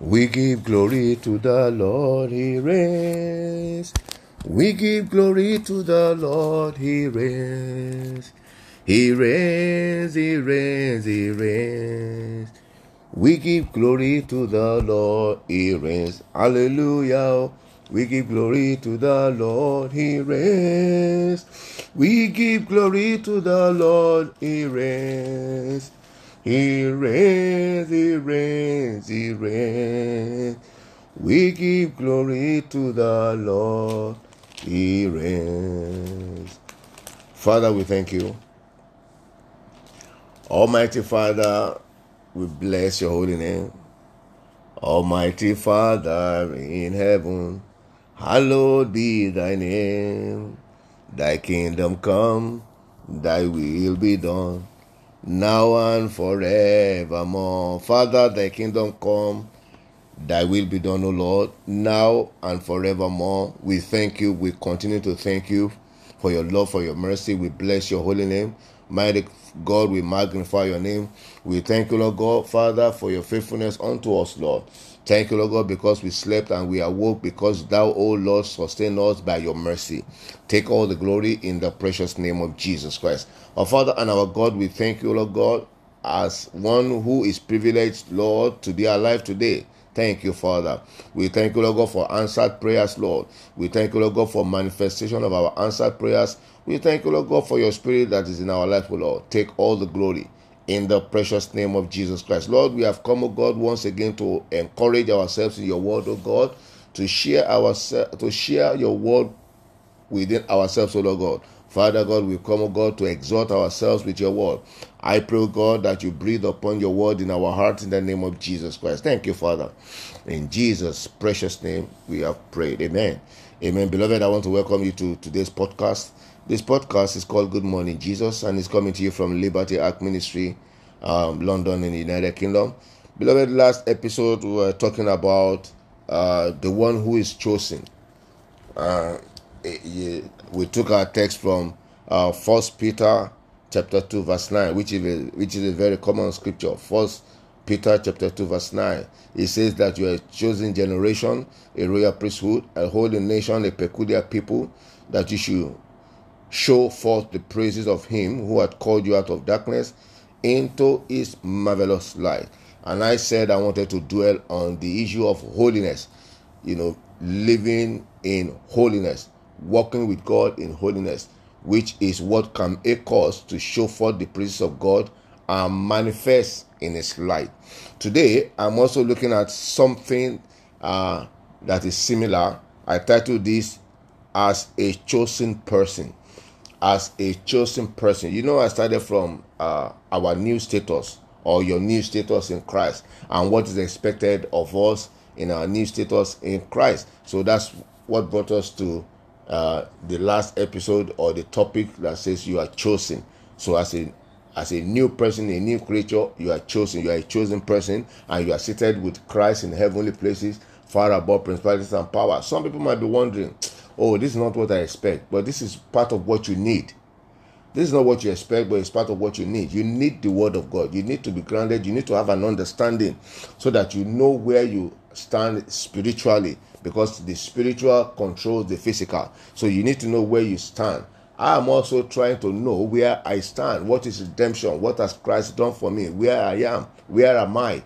We give glory to the Lord, He reigns. We give glory to the Lord, He reigns. He reigns, He reigns, He reigns. We give glory to the Lord, He reigns. Hallelujah. We give glory to the Lord, He reigns. We give glory to the Lord, He reigns. He reigns, He reigns, He reigns. We give glory to the Lord, He reigns. Father, we thank you. Almighty Father, we bless your holy name. Almighty Father in heaven, hallowed be thy name. Thy kingdom come, thy will be done now and forevermore. Father, thy kingdom come, thy will be done, O Lord, now and forevermore. We thank you. We continue to thank you for your love, for your mercy. We bless your holy name. Mighty God, we magnify your name. We thank you, Lord God, Father, for your faithfulness unto us, Lord. Thank you, Lord God, because we slept and we awoke because thou, O Lord, sustain us by your mercy. Take all the glory in the precious name of Jesus Christ. Our Father and our God, we thank you, Lord God, as one who is privileged, Lord, to be alive today. Thank you, Father. We thank you, Lord God, for answered prayers, Lord. We thank you, Lord God, for manifestation of our answered prayers. We thank you, Lord God, for your spirit that is in our life, Lord. Take all the glory in the precious name of Jesus Christ. Lord, we have come, O God, once again to encourage ourselves in your word, O God, to share our to share your word within ourselves, O Lord God. Father God, we come, O God, to exhort ourselves with your word. I pray, God, that you breathe upon your word in our hearts in the name of Jesus Christ. Thank you, Father. In Jesus' precious name, we have prayed. Amen. Amen. Beloved, I want to welcome you to today's podcast. This podcast is called Good Morning Jesus and it's coming to you from Liberty Ark Ministry, um, London, in the United Kingdom. Beloved, last episode we were talking about uh, the one who is chosen. Uh, we took our text from uh, First Peter chapter two verse nine, which is a, which is a very common scripture. First Peter chapter 2 verse 9. It says that you are a chosen generation, a royal priesthood, a holy nation, a peculiar people, that you should show forth the praises of him who had called you out of darkness into his marvelous light. And I said I wanted to dwell on the issue of holiness, you know, living in holiness, walking with God in holiness, which is what can cause to show forth the praises of God and manifest in his light. Today, I'm also looking at something uh, that is similar. I titled this as a chosen person as a chosen person. You know, I started from uh, our new status or your new status in Christ and what is expected of us in our new status in Christ. So that's what brought us to uh, the last episode or the topic that says you are chosen. So as a as a new person, a new creature, you are chosen. You are a chosen person, and you are seated with Christ in heavenly places, far above principalities and power. Some people might be wondering, oh, this is not what I expect, but this is part of what you need. This is not what you expect, but it's part of what you need. You need the word of God. You need to be grounded. You need to have an understanding so that you know where you stand spiritually because the spiritual controls the physical. So you need to know where you stand. I am also trying to know where I stand. What is redemption? What has Christ done for me? Where I am? Where am I?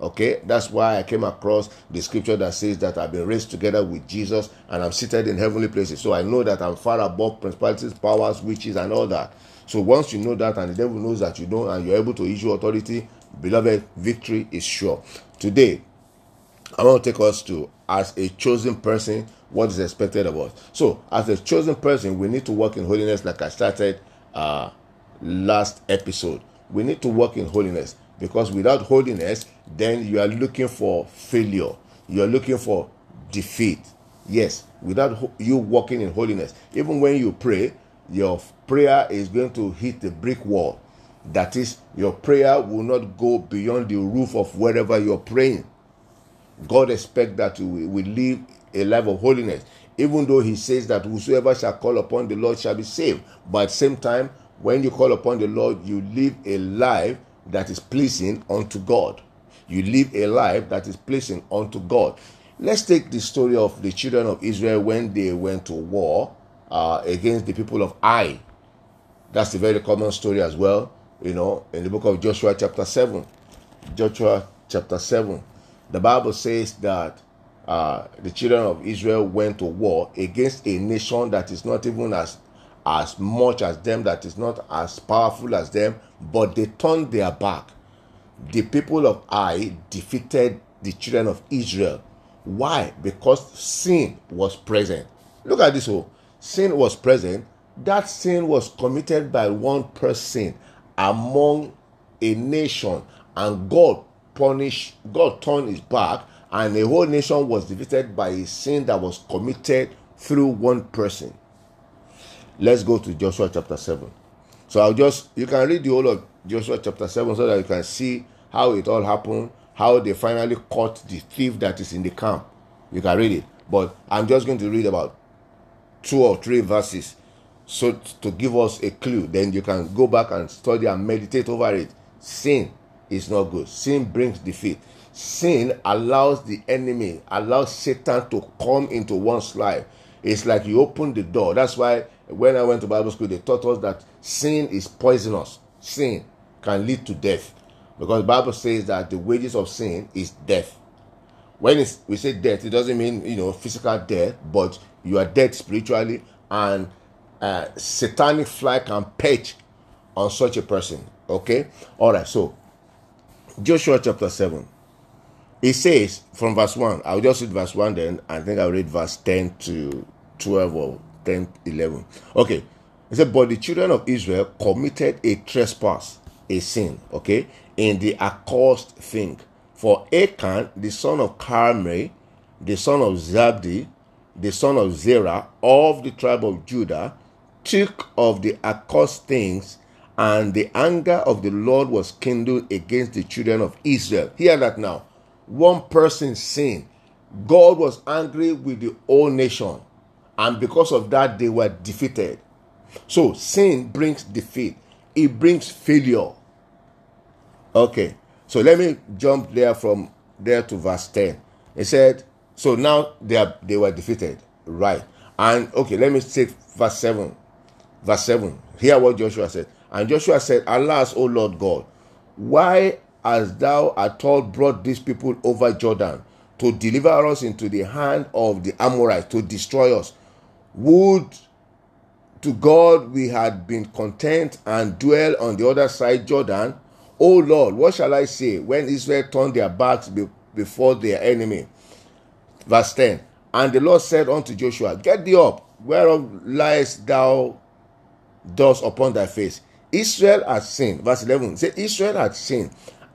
Okay, that's why I came across the scripture that says that I've been raised together with Jesus and I'm seated in heavenly places. So I know that I'm far above principalities, powers, witches, and all that. So once you know that and the devil knows that you know and you're able to issue authority, beloved, victory is sure. Today, I want to take us to as a chosen person, what is expected of us. So, as a chosen person, we need to work in holiness, like I started uh, last episode. We need to work in holiness because without holiness, then you are looking for failure. You are looking for defeat. Yes, without you walking in holiness, even when you pray, your prayer is going to hit the brick wall. That is, your prayer will not go beyond the roof of wherever you're praying. God expects that we, we live a life of holiness, even though He says that whosoever shall call upon the Lord shall be saved. But at the same time, when you call upon the Lord, you live a life that is pleasing unto God. You live a life that is pleasing unto God. Let's take the story of the children of Israel when they went to war uh, against the people of Ai. That's a very common story as well, you know, in the book of Joshua, chapter 7. Joshua, chapter 7. The Bible says that uh, the children of Israel went to war against a nation that is not even as as much as them, that is not as powerful as them, but they turned their back. The people of Ai defeated the children of Israel. Why? Because sin was present. Look at this. Oh, sin was present. That sin was committed by one person among a nation, and God punished. God turned his back, and the whole nation was defeated by a sin that was committed through one person. Let's go to Joshua chapter 7. So I'll just, you can read the whole of Joshua chapter 7 so that you can see how it all happened, how they finally caught the thief that is in the camp. You can read it. But I'm just going to read about two or three verses so to give us a clue. Then you can go back and study and meditate over it. Sin is not good. Sin brings defeat. Sin allows the enemy, allows Satan to come into one's life. It's like you open the door. That's why when I went to Bible school, they taught us that sin is poisonous. Sin can lead to death. Because the Bible says that the wages of sin is death. When we say death, it doesn't mean you know physical death, but you are dead spiritually, and uh, satanic fly can perch on such a person. Okay, all right. So Joshua chapter seven, it says from verse one. I'll just read verse one, then I think I'll read verse ten to twelve or 10, 11. Okay. He said, But the children of Israel committed a trespass, a sin, okay, in the accursed thing. For Achan, the son of Carmi, the son of Zabdi, the son of Zerah, of the tribe of Judah, took of the accursed things, and the anger of the Lord was kindled against the children of Israel. Hear that now. One person sinned. God was angry with the whole nation and because of that they were defeated. So sin brings defeat. It brings failure. Okay. So let me jump there from there to verse 10 it said so now they are they were defeated. Right. And okay let me take verse 7 verse 7 hear what joshua said. And joshua said alas o lord god why hast thou at all brought these people over jordan to deliver us into the hand of the amorites to destroy us would to God we had been content and dwell on the other side Jordan. O Lord, what shall I say when Israel turned their backs be- before their enemy? Verse 10 And the Lord said unto Joshua, Get thee up, whereof liest thou thus upon thy face? Israel has sinned. Verse 11 say, Israel has sinned,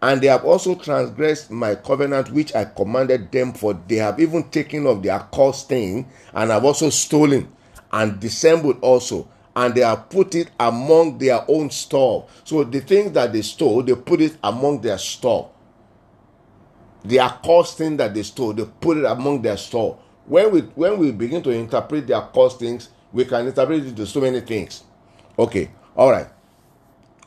and they have also transgressed my covenant which I commanded them, for they have even taken of their accursed thing, and have also stolen and dissembled also, and they have put it among their own store. So the things that they stole, they put it among their store. The accursed thing that they stole, they put it among their store. When we when we begin to interpret their accursed things, we can interpret it into so many things. Okay, all right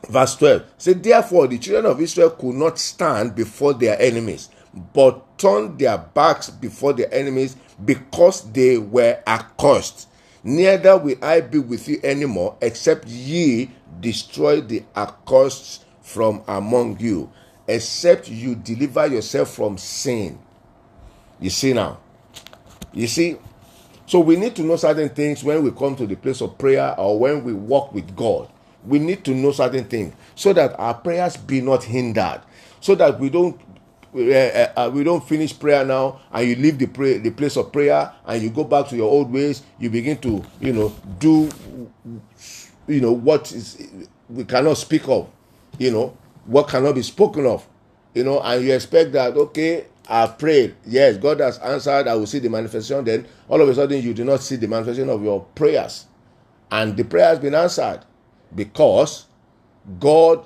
verse 12 say therefore the children of israel could not stand before their enemies but turned their backs before their enemies because they were accursed. Neither will i be with you anymore except ye destroy the accursed from among you except you deliver yourself from sin. You see now? You see? So we need to know certain things when we come to the place of prayer or when we walk with god we need to know certain things so that our prayers be not hindered so that we don't uh, uh, we don't finish prayer now and you leave the pray, the place of prayer and you go back to your old ways you begin to you know do you know what is we cannot speak of you know what cannot be spoken of you know and you expect that okay I've prayed. Yes, God has answered. I will see the manifestation. Then all of a sudden, you do not see the manifestation of your prayers, and the prayer has been answered because God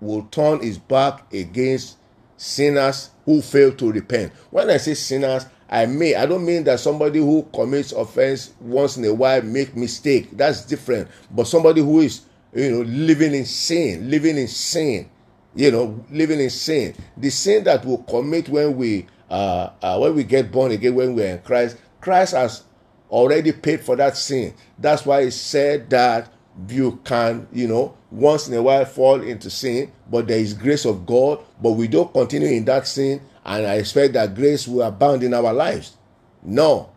will turn his back against sinners who fail to repent. When I say sinners, I may I don't mean that somebody who commits offense once in a while make mistake. That's different. But somebody who is you know living in sin, living in sin, you know, living in sin. The sin that we commit when we uh, uh, when we get born again, when we're in Christ, Christ has already paid for that sin. That's why he said that you can, you know, once in a while fall into sin, but there is grace of God, but we don't continue in that sin, and I expect that grace will abound in our lives. No.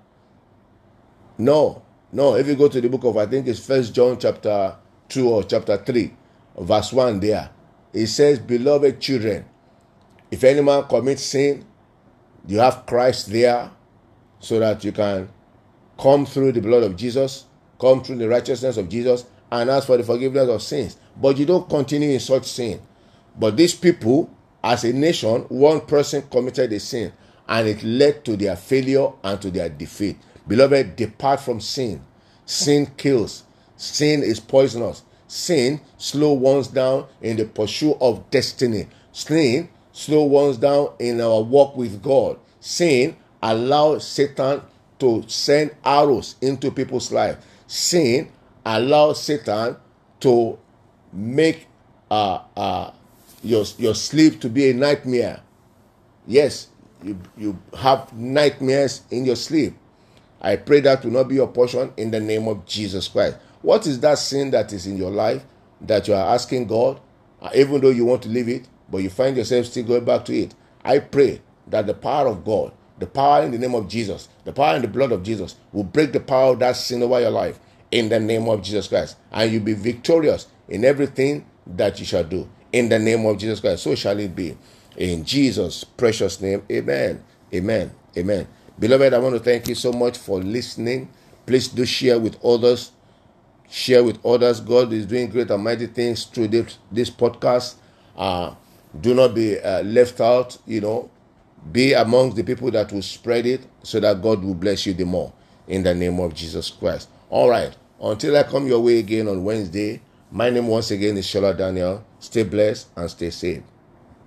No. No. If you go to the book of I think it's first John chapter 2 or chapter 3, verse 1 there, it says, Beloved children, if any man commits sin, you have Christ there so that you can come through the blood of Jesus, come through the righteousness of Jesus, and ask for the forgiveness of sins. But you don't continue in such sin. But these people, as a nation, one person committed a sin and it led to their failure and to their defeat. Beloved, depart from sin. Sin kills, sin is poisonous. Sin slow ones down in the pursuit of destiny. Sin slow ones down in our walk with God. Sin allows Satan to send arrows into people's life. Sin allow Satan to make uh, uh, your, your sleep to be a nightmare. Yes, you, you have nightmares in your sleep. I pray that will not be your portion in the name of Jesus Christ. What is that sin that is in your life that you are asking God, uh, even though you want to leave it, but you find yourself still going back to it? I pray that the power of God, the power in the name of Jesus, the power in the blood of Jesus will break the power of that sin over your life in the name of Jesus Christ. And you'll be victorious in everything that you shall do. In the name of Jesus Christ. So shall it be. In Jesus' precious name. Amen. Amen. Amen. Beloved, I want to thank you so much for listening. Please do share with others. Share with others. God is doing great and mighty things through this, this podcast. Uh, do not be uh, left out, you know. Be amongst the people that will spread it so that God will bless you the more in the name of Jesus Christ. All right. Until I come your way again on Wednesday, my name once again is Shola Daniel. Stay blessed and stay safe.